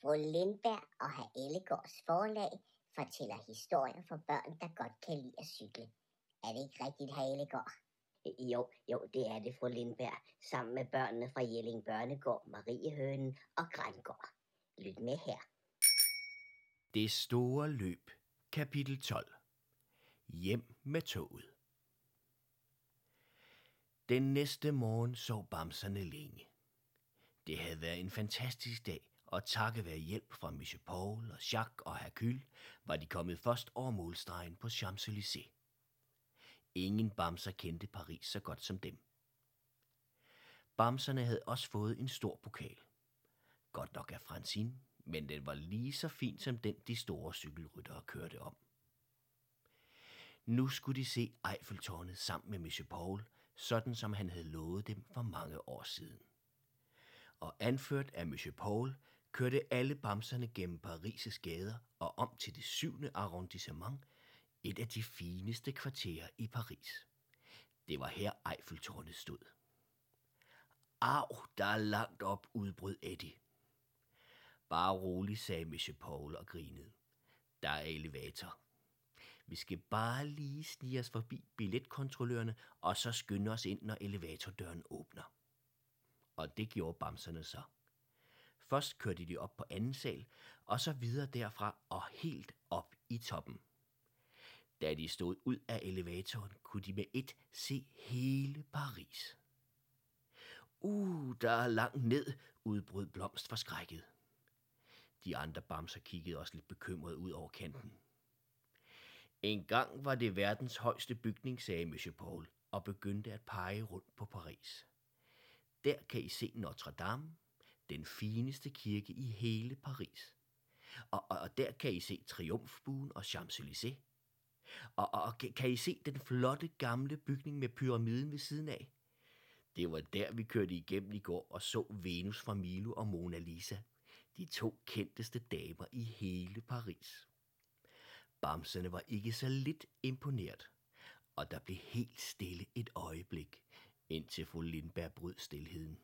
Fru Lindberg og herr Ellegårds forlag fortæller historier for børn, der godt kan lide at cykle. Er det ikke rigtigt, herr Ellegård? Jo, jo, det er det, fru Lindberg, sammen med børnene fra Jelling Børnegård, Mariehønen og Grængård. Lyt med her. Det store løb, kapitel 12. Hjem med toget. Den næste morgen sov bamserne længe. Det havde været en fantastisk dag, og takket være hjælp fra Monsieur Paul og Jacques og Hercule, var de kommet først over målstregen på Champs-Élysées. Ingen bamser kendte Paris så godt som dem. Bamserne havde også fået en stor pokal. Godt nok af Francine, men den var lige så fin som den, de store cykelryttere kørte om. Nu skulle de se Eiffeltårnet sammen med Monsieur Paul, sådan som han havde lovet dem for mange år siden. Og anført af Monsieur Paul, kørte alle bamserne gennem Paris' gader og om til det syvende arrondissement, et af de fineste kvarterer i Paris. Det var her Eiffeltårnet stod. Au, der er langt op, udbrød Eddie. Bare rolig, sagde Monsieur Paul og grinede. Der er elevator. Vi skal bare lige snige os forbi billetkontrollørerne, og så skynde os ind, når elevatordøren åbner. Og det gjorde bamserne så. Først kørte de op på anden sal, og så videre derfra og helt op i toppen. Da de stod ud af elevatoren, kunne de med et se hele Paris. Uh, der er langt ned, udbrød Blomst forskrækket. De andre bamser kiggede også lidt bekymret ud over kanten. En gang var det verdens højeste bygning, sagde Monsieur Paul, og begyndte at pege rundt på Paris. Der kan I se Notre Dame, den fineste kirke i hele Paris. Og, og, og der kan I se Triumfbuen og Champs-Élysées. Og, og, og kan I se den flotte gamle bygning med pyramiden ved siden af? Det var der, vi kørte igennem i går og så Venus fra Milo og Mona Lisa. De to kendteste damer i hele Paris. Bamserne var ikke så lidt imponeret, og der blev helt stille et øjeblik, indtil fru Lindberg brød stillheden.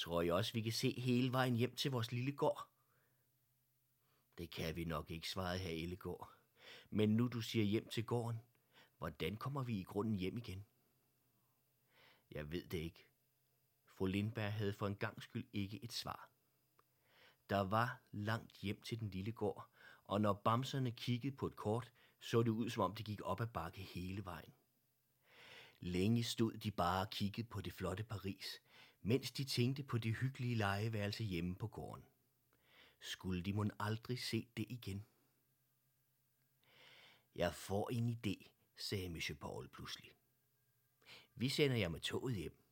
Tror I også, vi kan se hele vejen hjem til vores lille gård? Det kan vi nok ikke, svarede herr Ellegård. Men nu du siger hjem til gården, hvordan kommer vi i grunden hjem igen? Jeg ved det ikke. Fru Lindberg havde for en gang skyld ikke et svar. Der var langt hjem til den lille gård, og når bamserne kiggede på et kort, så det ud som om det gik op ad bakke hele vejen. Længe stod de bare og kiggede på det flotte Paris, mens de tænkte på det hyggelige legeværelse hjemme på gården. Skulle de mon aldrig se det igen? Jeg får en idé, sagde Monsieur Paul pludselig. Vi sender jer med toget hjem.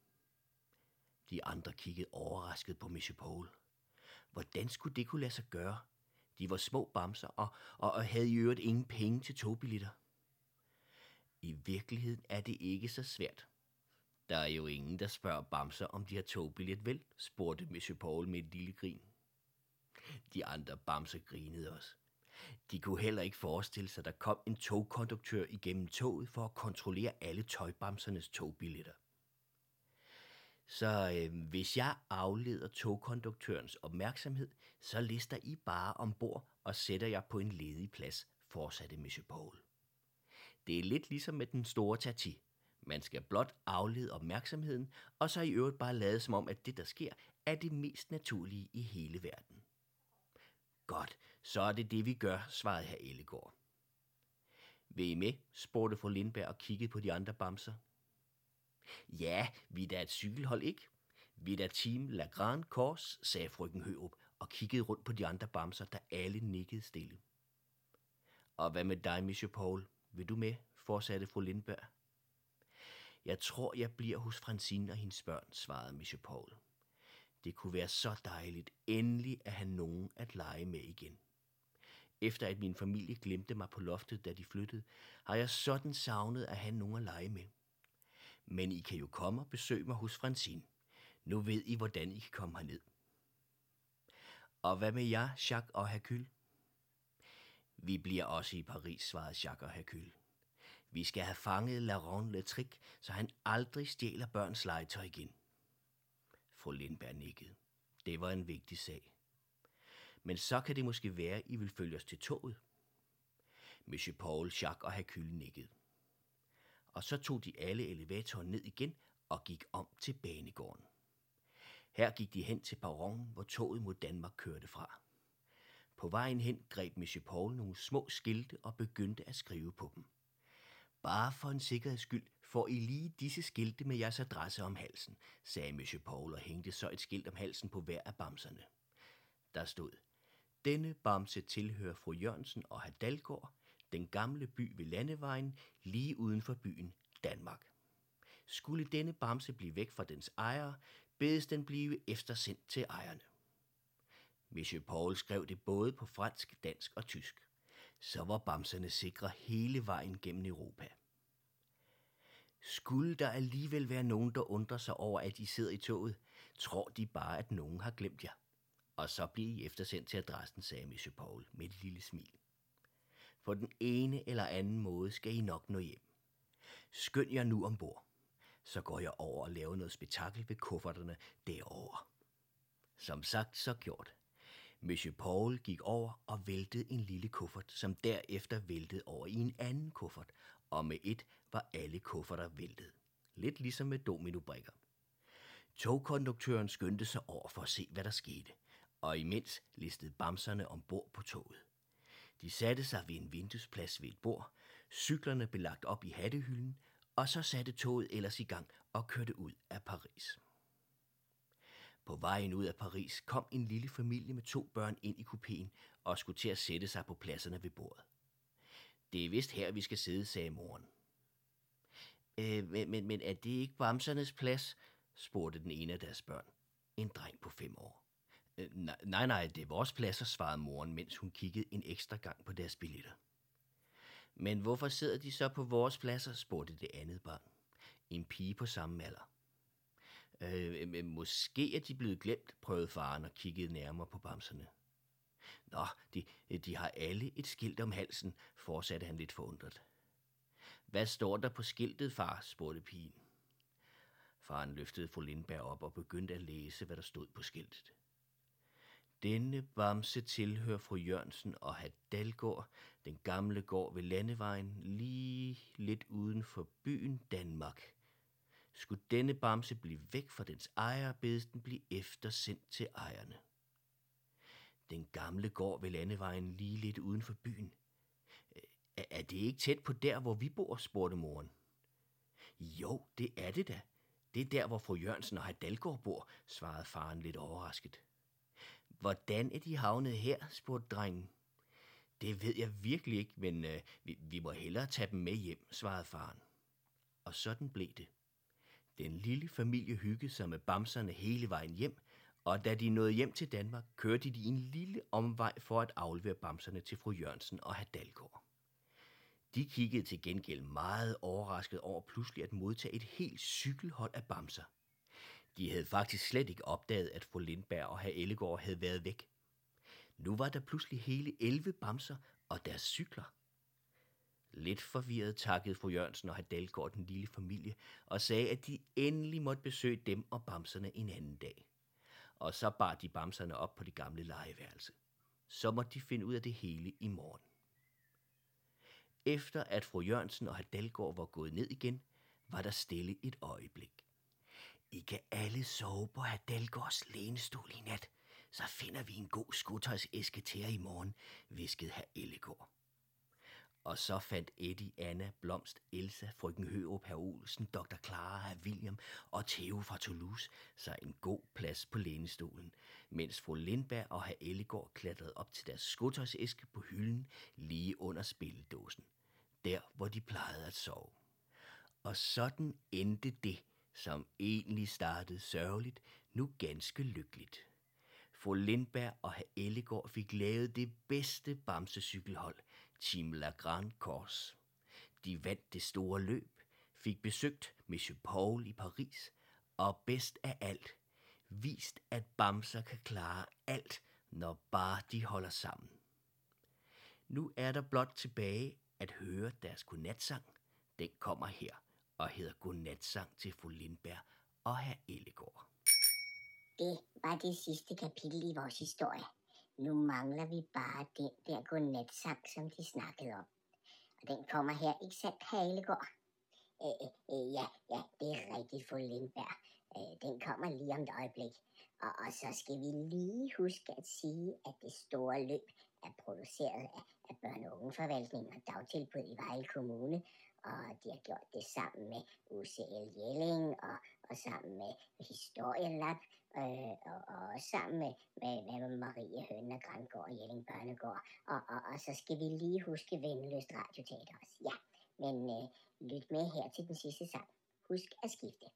De andre kiggede overrasket på Monsieur Paul. Hvordan skulle det kunne lade sig gøre? De var små bamser og, og, og havde i øvrigt ingen penge til togbilletter. I virkeligheden er det ikke så svært. Der er jo ingen, der spørger Bamse, om de har togbillet vel, spurgte Monsieur Paul med et lille grin. De andre bamser grinede også. De kunne heller ikke forestille sig, at der kom en togkonduktør igennem toget for at kontrollere alle tøjbamsernes togbilletter. Så øh, hvis jeg afleder togkonduktørens opmærksomhed, så lister I bare ombord og sætter jer på en ledig plads, fortsatte Monsieur Paul. Det er lidt ligesom med den store tati. Man skal blot aflede opmærksomheden, og så i øvrigt bare lade som om, at det, der sker, er det mest naturlige i hele verden. Godt, så er det det, vi gør, svarede herr Ellegård. Vil I med? spurgte fru Lindberg og kiggede på de andre bamser. Ja, vi er da et cykelhold, ikke? Vi er da team La Grande Corse, sagde frøken Hørup og kiggede rundt på de andre bamser, der alle nikkede stille. Og hvad med dig, Monsieur Paul? Vil du med? fortsatte fru Lindberg. Jeg tror, jeg bliver hos Francine og hendes børn, svarede Monsieur Paul. Det kunne være så dejligt endelig at have nogen at lege med igen. Efter at min familie glemte mig på loftet, da de flyttede, har jeg sådan savnet at have nogen at lege med. Men I kan jo komme og besøge mig hos Francine. Nu ved I, hvordan I kan komme herned. Og hvad med jer, Jacques og Hercule? Vi bliver også i Paris, svarede Jacques og Hercule. Vi skal have fanget Laurent Letrik, så han aldrig stjæler børns legetøj igen. Fru Lindberg nikkede. Det var en vigtig sag. men så kan det måske være, I vil følge os til toget. Monsieur Paul, Jacques og Hercule nikkede. Og så tog de alle elevatoren ned igen og gik om til banegården. Her gik de hen til perronen, hvor toget mod Danmark kørte fra. På vejen hen greb Monsieur Paul nogle små skilte og begyndte at skrive på dem. Bare for en sikkerheds skyld får I lige disse skilte med jeres adresse om halsen, sagde Monsieur Paul og hængte så et skilt om halsen på hver af bamserne. Der stod, denne bamse tilhører fru Jørgensen og Hadalgård, den gamle by ved landevejen, lige uden for byen Danmark. Skulle denne bamse blive væk fra dens ejer, bedes den blive eftersendt til ejerne. Monsieur Paul skrev det både på fransk, dansk og tysk. Så var bamserne sikre hele vejen gennem Europa. Skulle der alligevel være nogen, der undrer sig over, at I sidder i toget, tror de bare, at nogen har glemt jer. Og så bliver I eftersendt til adressen, sagde Monsieur Paul med et lille smil. På den ene eller anden måde skal I nok nå hjem. Skynd jer nu ombord. Så går jeg over og laver noget spektakel ved kufferterne derovre. Som sagt, så gjort. Monsieur Paul gik over og væltede en lille kuffert, som derefter væltede over i en anden kuffert, og med et var alle kufferter væltet. Lidt ligesom med dominobrikker. Togkonduktøren skyndte sig over for at se, hvad der skete, og imens listede bamserne ombord på toget. De satte sig ved en vinduesplads ved et bord, cyklerne blev lagt op i hattehylden, og så satte toget ellers i gang og kørte ud af Paris. På vejen ud af Paris kom en lille familie med to børn ind i kupéen og skulle til at sætte sig på pladserne ved bordet. Det er vist her, vi skal sidde, sagde moren. Øh, men, men, men er det ikke bamsernes plads? spurgte den ene af deres børn. En dreng på fem år. Øh, nej, nej, det er vores pladser, svarede moren, mens hun kiggede en ekstra gang på deres billetter. Men hvorfor sidder de så på vores pladser, spurgte det andet barn. En pige på samme alder. Øh, øh måske er de blevet glemt, prøvede faren og kiggede nærmere på bamserne. Nå, de, de har alle et skilt om halsen, fortsatte han lidt forundret. Hvad står der på skiltet, far? spurgte pigen. Faren løftede fru Lindberg op og begyndte at læse, hvad der stod på skiltet. Denne bamse tilhører fru Jørgensen og Hadalgård, Dalgård, den gamle gård ved landevejen, lige lidt uden for byen Danmark. Skulle denne bamse blive væk fra dens ejer, bedes den blive eftersendt til ejerne. Den gamle går ved landevejen lige lidt uden for byen. Er det ikke tæt på der, hvor vi bor, spurgte moren. Jo, det er det da. Det er der, hvor fru Jørgensen og herr Dalgaard bor, svarede faren lidt overrasket. Hvordan er de havnet her, spurgte drengen. Det ved jeg virkelig ikke, men øh, vi, vi må hellere tage dem med hjem, svarede faren. Og sådan blev det. Den lille familie hyggede sig med bamserne hele vejen hjem, og da de nåede hjem til Danmark, kørte de en lille omvej for at aflevere bamserne til fru Jørgensen og herr Dalgaard. De kiggede til gengæld meget overrasket over pludselig at modtage et helt cykelhold af bamser. De havde faktisk slet ikke opdaget, at fru Lindberg og herr Ellegaard havde været væk. Nu var der pludselig hele 11 bamser og deres cykler. Lidt forvirret takkede fru Jørgensen og herr den lille familie og sagde, at de endelig måtte besøge dem og bamserne en anden dag. Og så bar de bamserne op på det gamle legeværelse. Så måtte de finde ud af det hele i morgen. Efter at fru Jørgensen og herr var gået ned igen, var der stille et øjeblik. I kan alle sove på herr lænestol i nat, så finder vi en god skotøjsæske til jer i morgen, viskede herr Ellegård. Og så fandt Eddie, Anna, Blomst, Elsa, frøken Hørup, herr Olsen, dr. Clara, herr William og Theo fra Toulouse sig en god plads på lænestolen, mens fru Lindberg og herr Ellegård klatrede op til deres skotøjsæske på hylden lige under spilledåsen, der hvor de plejede at sove. Og sådan endte det, som egentlig startede sørgeligt, nu ganske lykkeligt. Fru Lindberg og herr Ellegård fik lavet det bedste bamsecykelhold, Team La Grande Corse. De vandt det store løb, fik besøgt Monsieur Paul i Paris, og bedst af alt, vist at bamser kan klare alt, når bare de holder sammen. Nu er der blot tilbage at høre deres godnatsang. Den kommer her og hedder Godnatsang til fru Lindberg og herr Ellegård. Det var det sidste kapitel i vores historie. Nu mangler vi bare den der godnatsang, som de snakkede om. Og den kommer her, ikke sandt, Halegård? Øh, øh, øh, ja, ja, det er rigtigt, fru Lindberg. Øh, den kommer lige om et øjeblik. Og, og så skal vi lige huske at sige, at det store løb er produceret af, af børne- og ungeforvaltningen og dagtilbud i Vejle Kommune, og de har gjort det sammen med UCL Jelling og, og sammen med Historielab øh, og, og sammen med, med, med Marie Hønne og Grangård og Jelling Børnegård. Og, og, og så skal vi lige huske Vendeløst Radioteater også. Ja, men øh, lyt med her til den sidste sang. Husk at skifte.